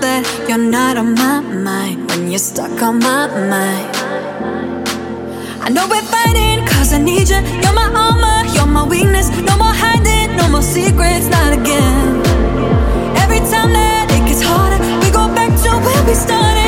that you're not on my mind when you're stuck on my mind. I know we're fighting cause I need you. You're my armor, you're my weakness. No more hiding, no more secrets, not again. Every time that it gets harder, we go back to where we started.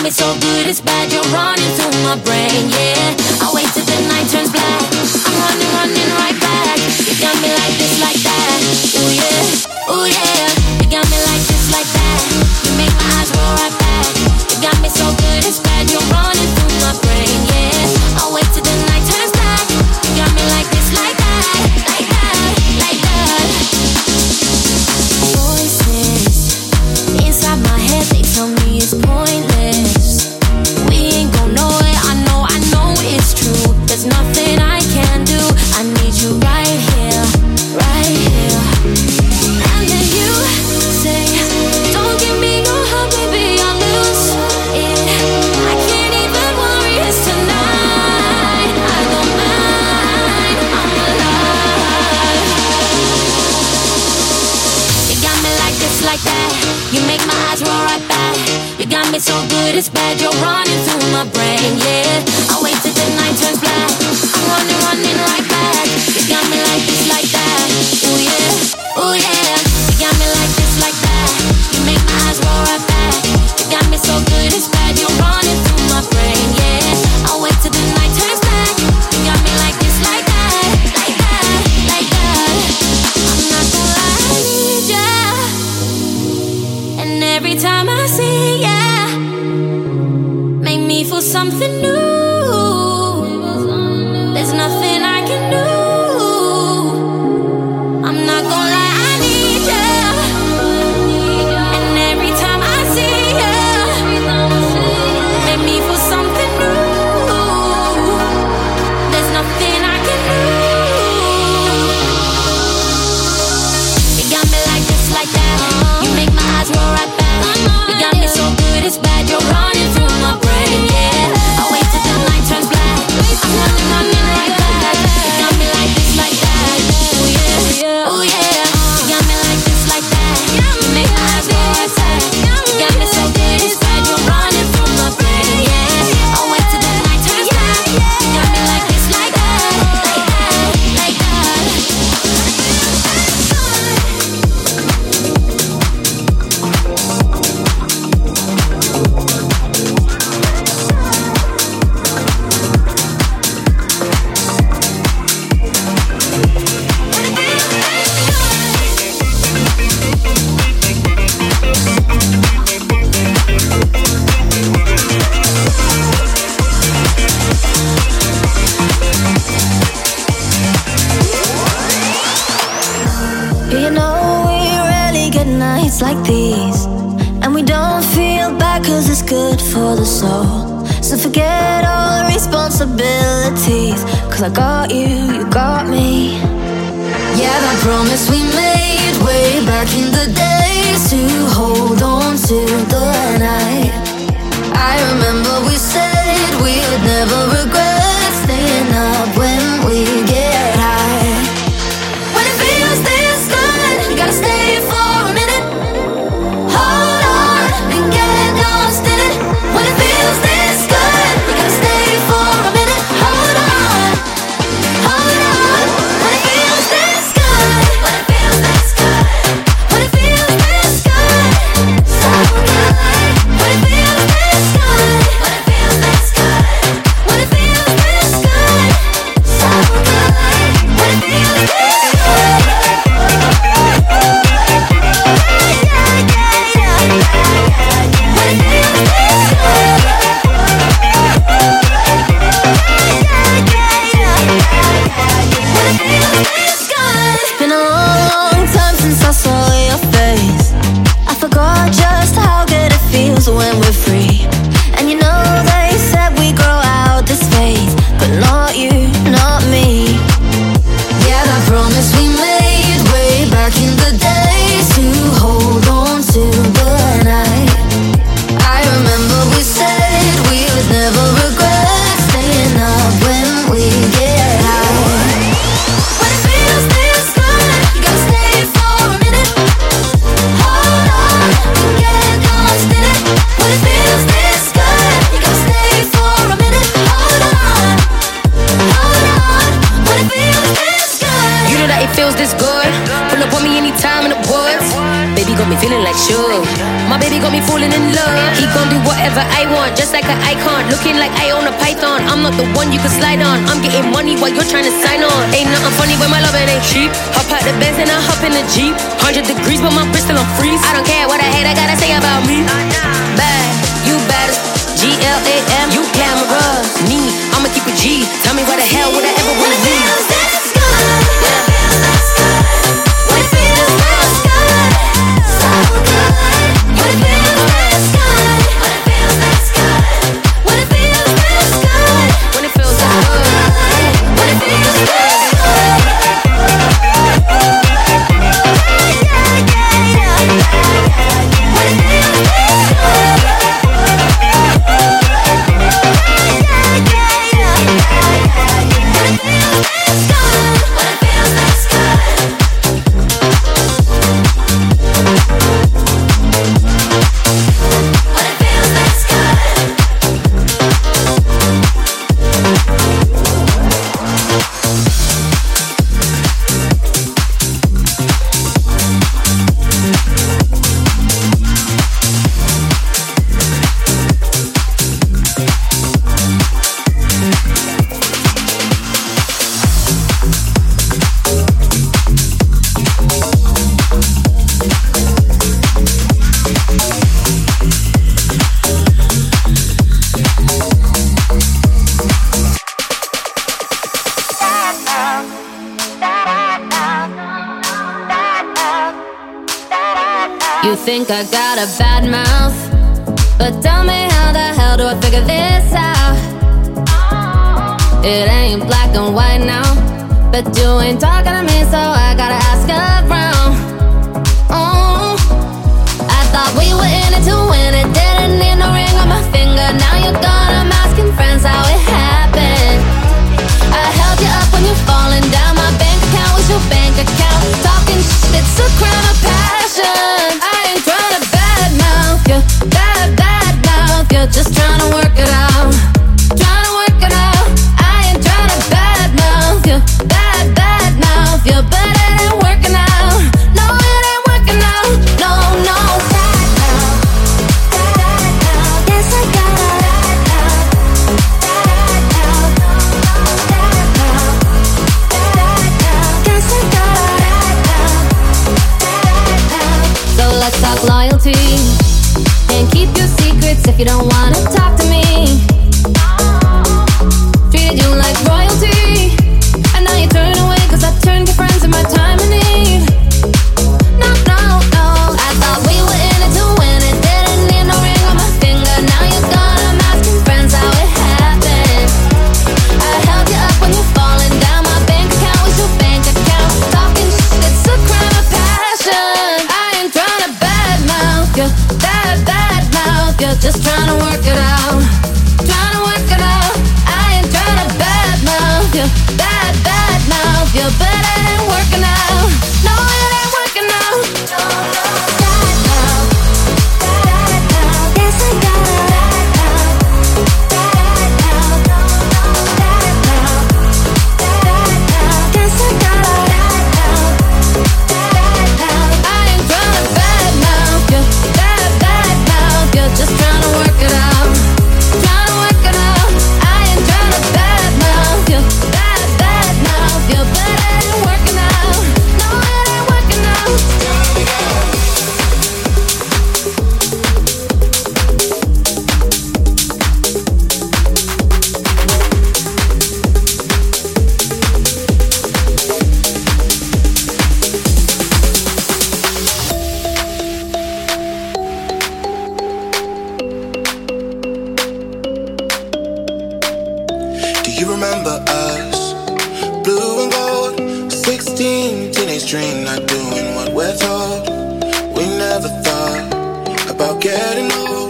Got me so good it's bad, you're running through my brain, yeah. I wait till the night turns black. I'm running, running right back. You got me like this, like that. Oh yeah, oh yeah. whatever I want, just like an icon. Looking like I own a python. I'm not the one you can slide on. I'm getting money while you're trying to sign on. Ain't nothing funny when my love ain't cheap. Hop out the Benz and I hop in the Jeep. 100 degrees, but my Bristol on freeze. I don't care what I hate, I gotta say about me. Bad, you bad G L A M, you camera Me, I'ma keep a G. Tell me why the hell would I ever wanna leave? Yeah. account. you remember us. Blue and gold, 16, teenage dream, not doing what we're told. We never thought about getting old.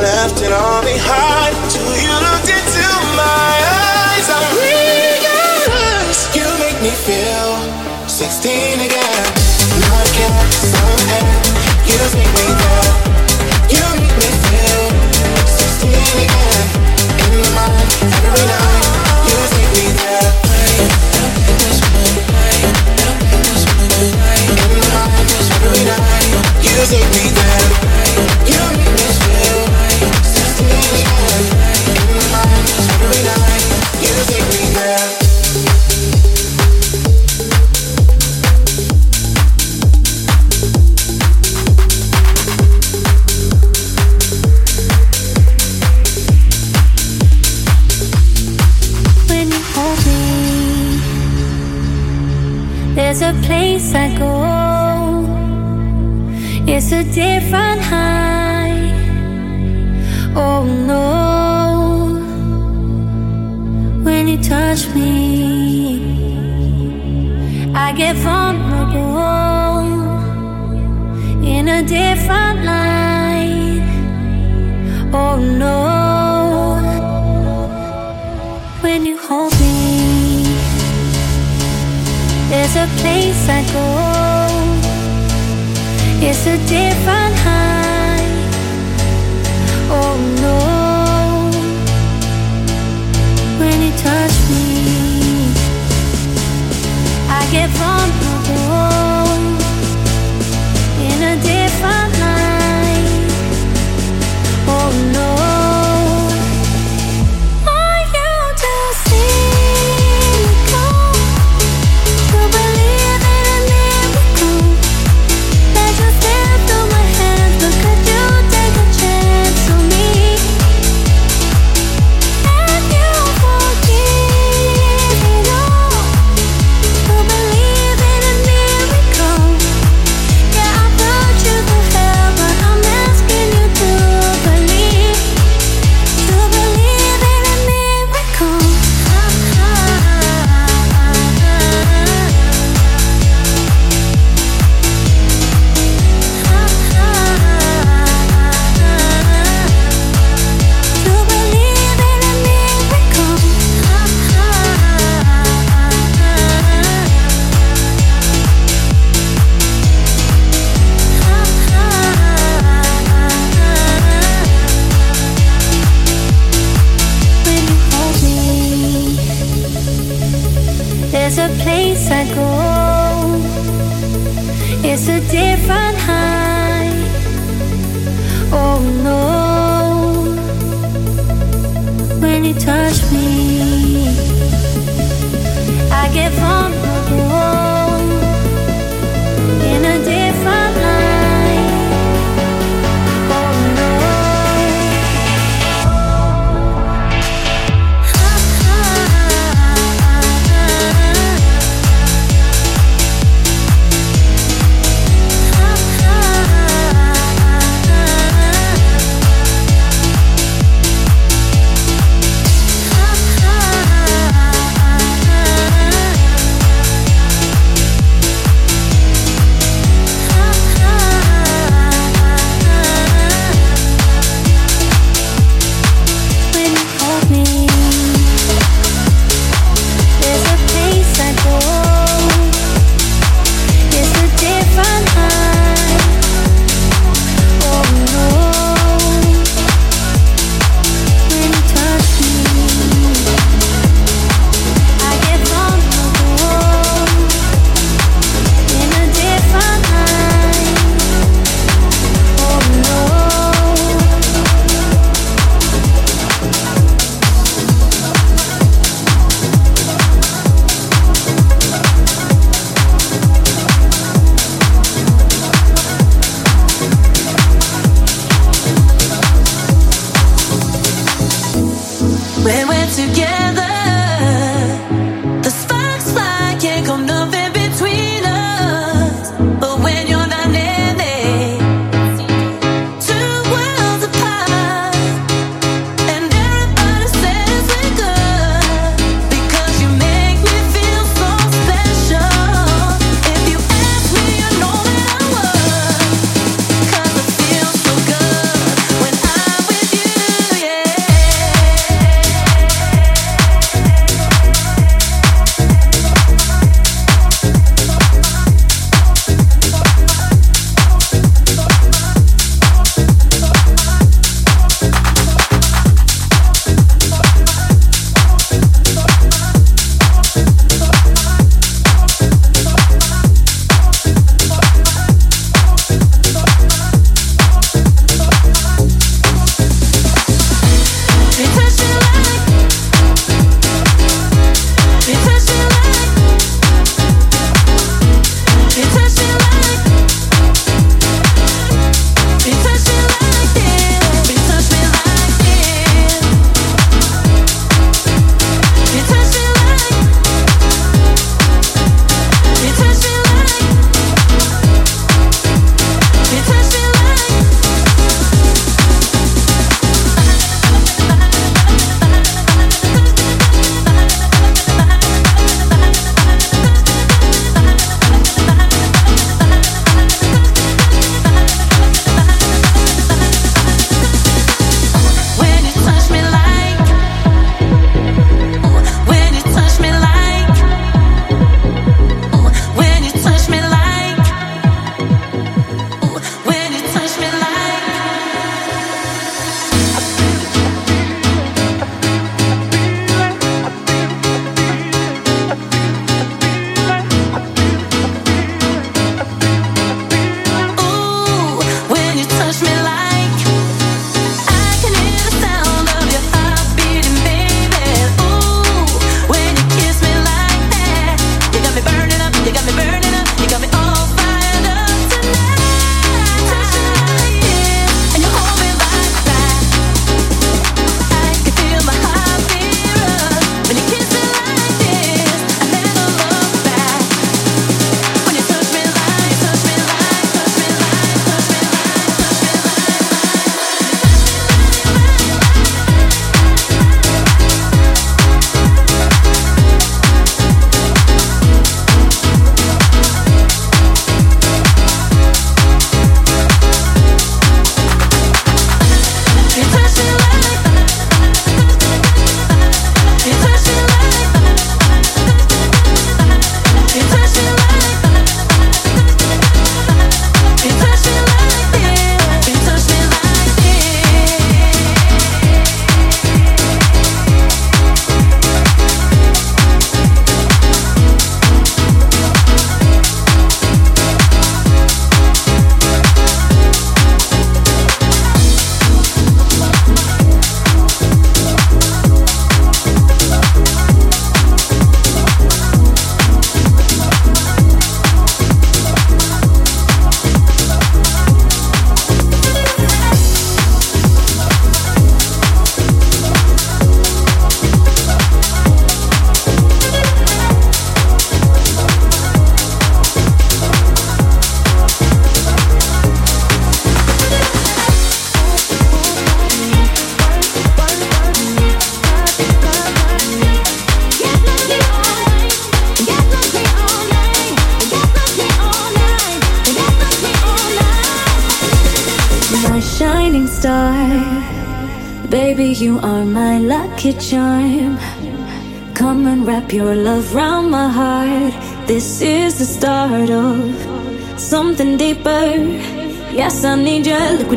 left it all behind. Till you looked into my eyes, I realized you make me feel 16 again. Knocking somehow, you make me down. You make me feel 16 again. In my mind, every night, you take me there. In my mind, every night, you take me there. I go. It's a different. and we're together.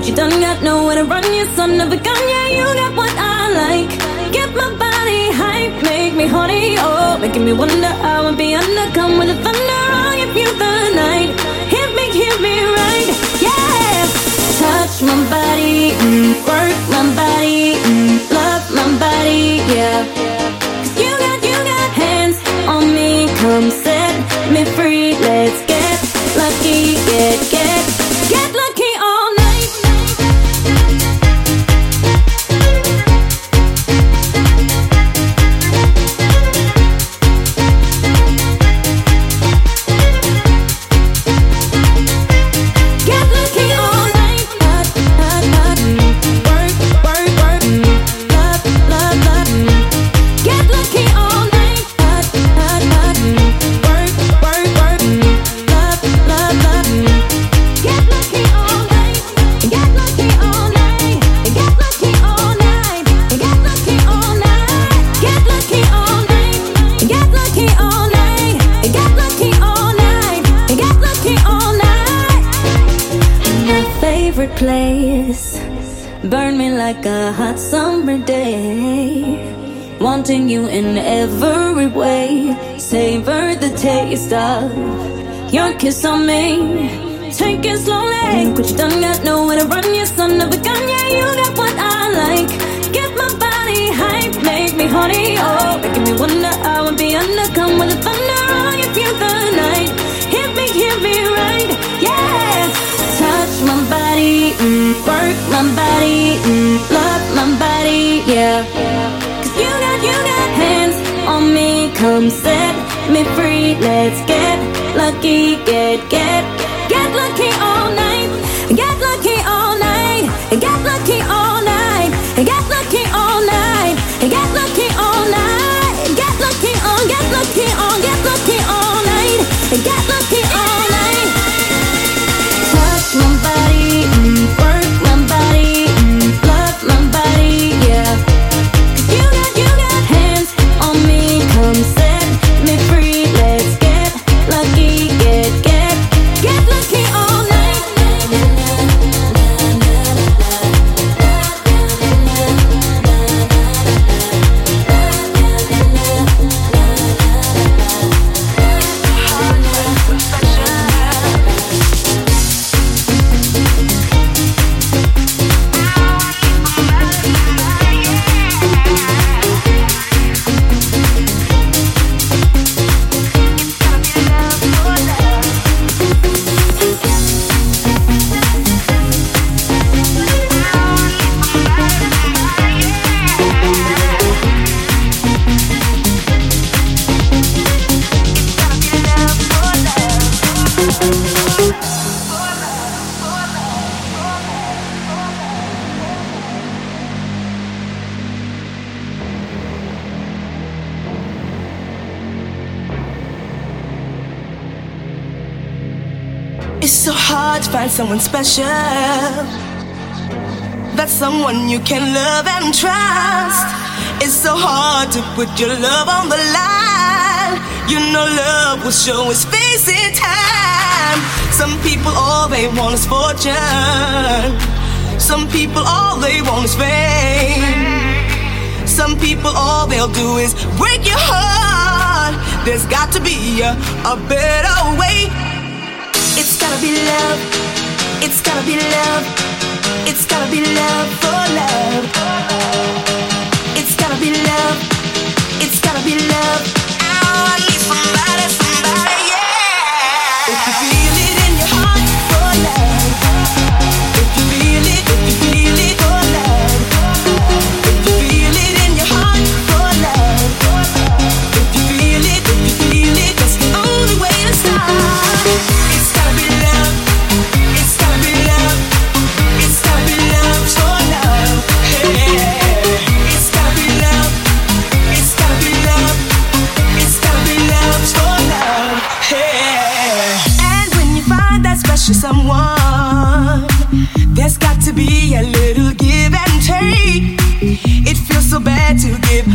What you done, got nowhere to run. You son of a gun, yeah, you got what I like. Get my body hype, make me horny, oh, making me wonder how I'd be under. Come with the thunder, I'll you the night. Hit me, hit me right, yeah. Touch my body, mm, work my body, mm, love my body, yeah. Slowly. Cause you done got nowhere to run, you son of a gun. Yeah, you got what I like. Get my body hype, make me horny. Oh, making me wonder I would be under. Come with the thunder you feel the night. Hit me, hit me right. Yeah. Touch my body, mm, work my body, mm, love my body, yeah. Cause you got, you got hands on me, come set me free. Let's get lucky, get, get someone special. That's someone you can love and trust. It's so hard to put your love on the line. You know, love will show its face in time. Some people, all they want is fortune. Some people, all they want is fame. Some people, all they'll do is break your heart. There's got to be a, a better way. It's gotta be love. It's gotta be love. It's gotta be love for love. It's gotta be love. It's gotta be love. Oh, I need somebody, somebody, yeah. If you feel it in your heart give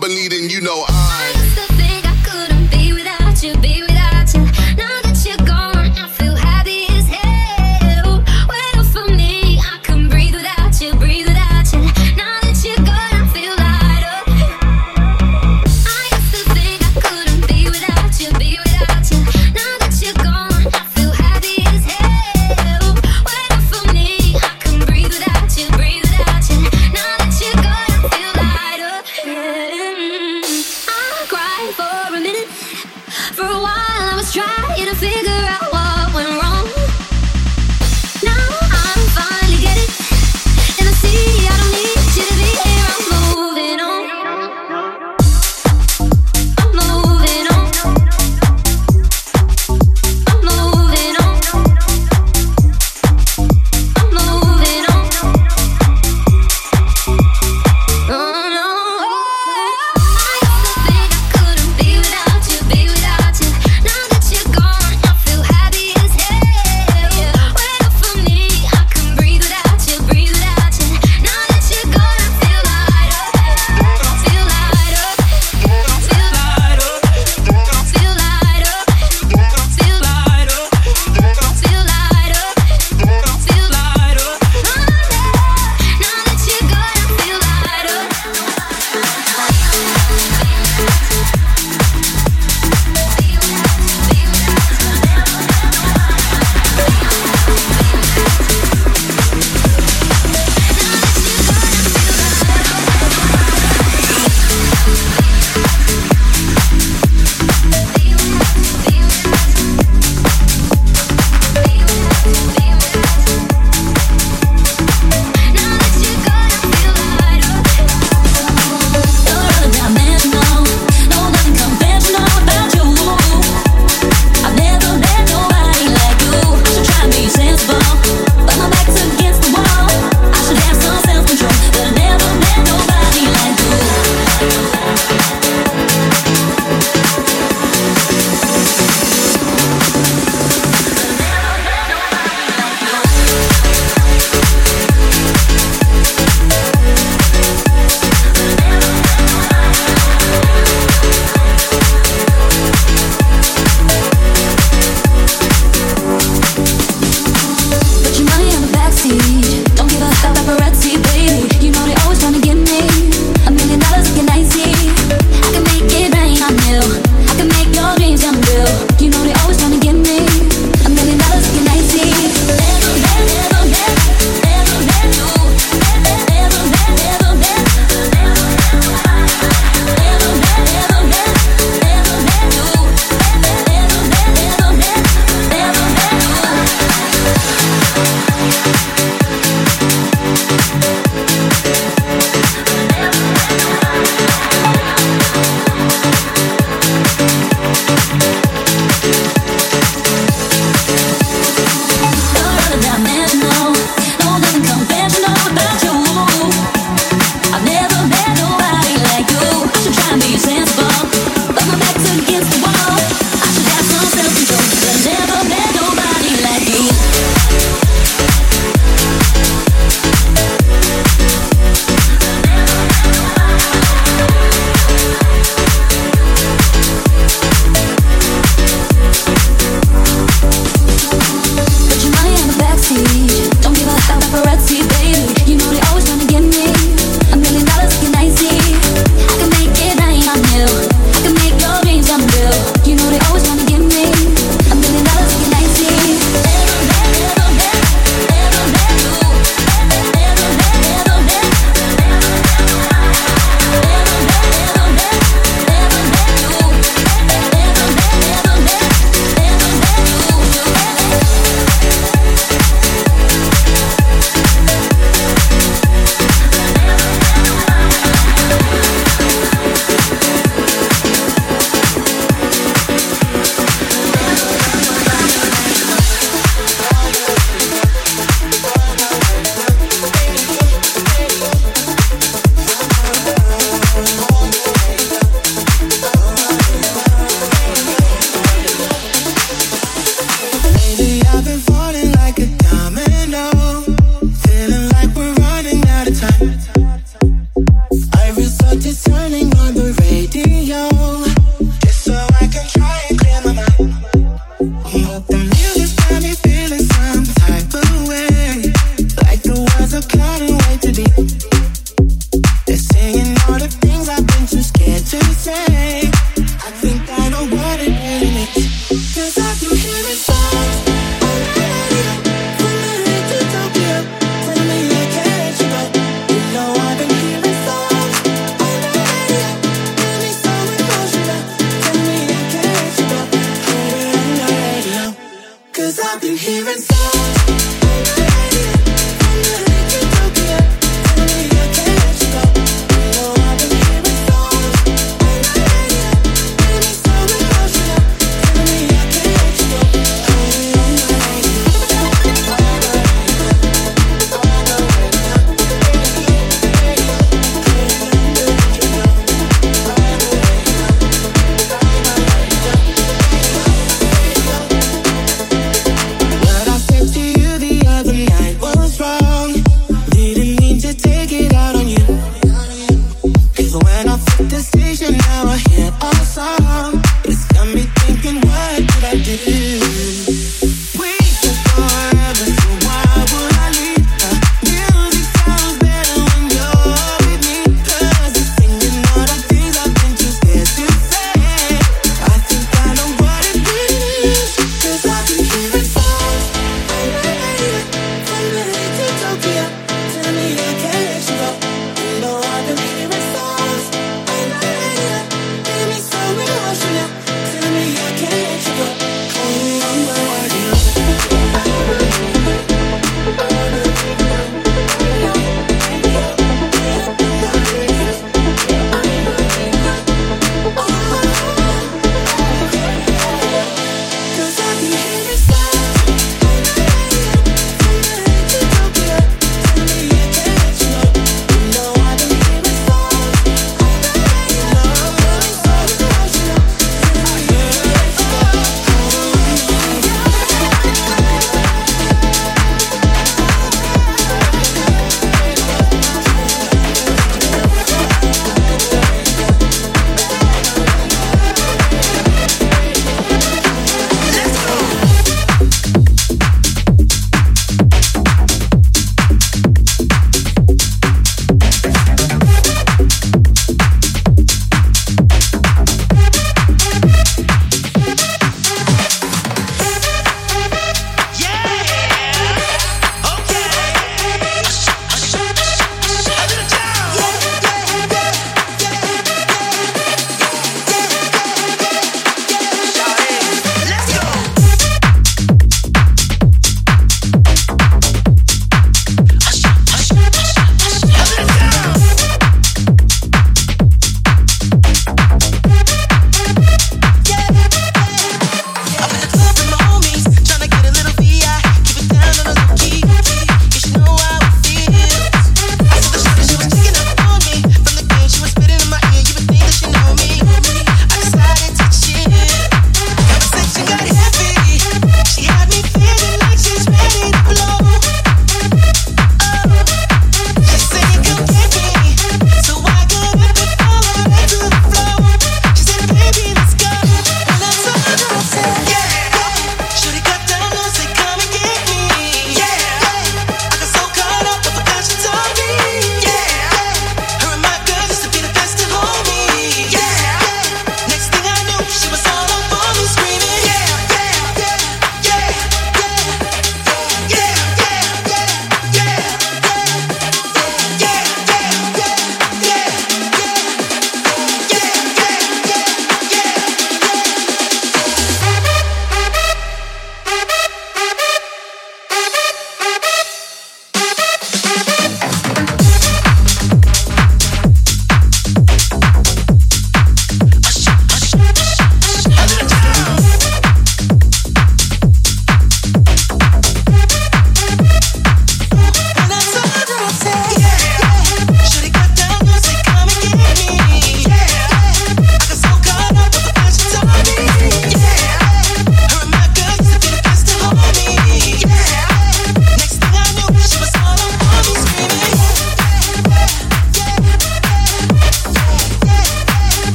believe, in you know I. What's the thing I couldn't be without you, be without you? No.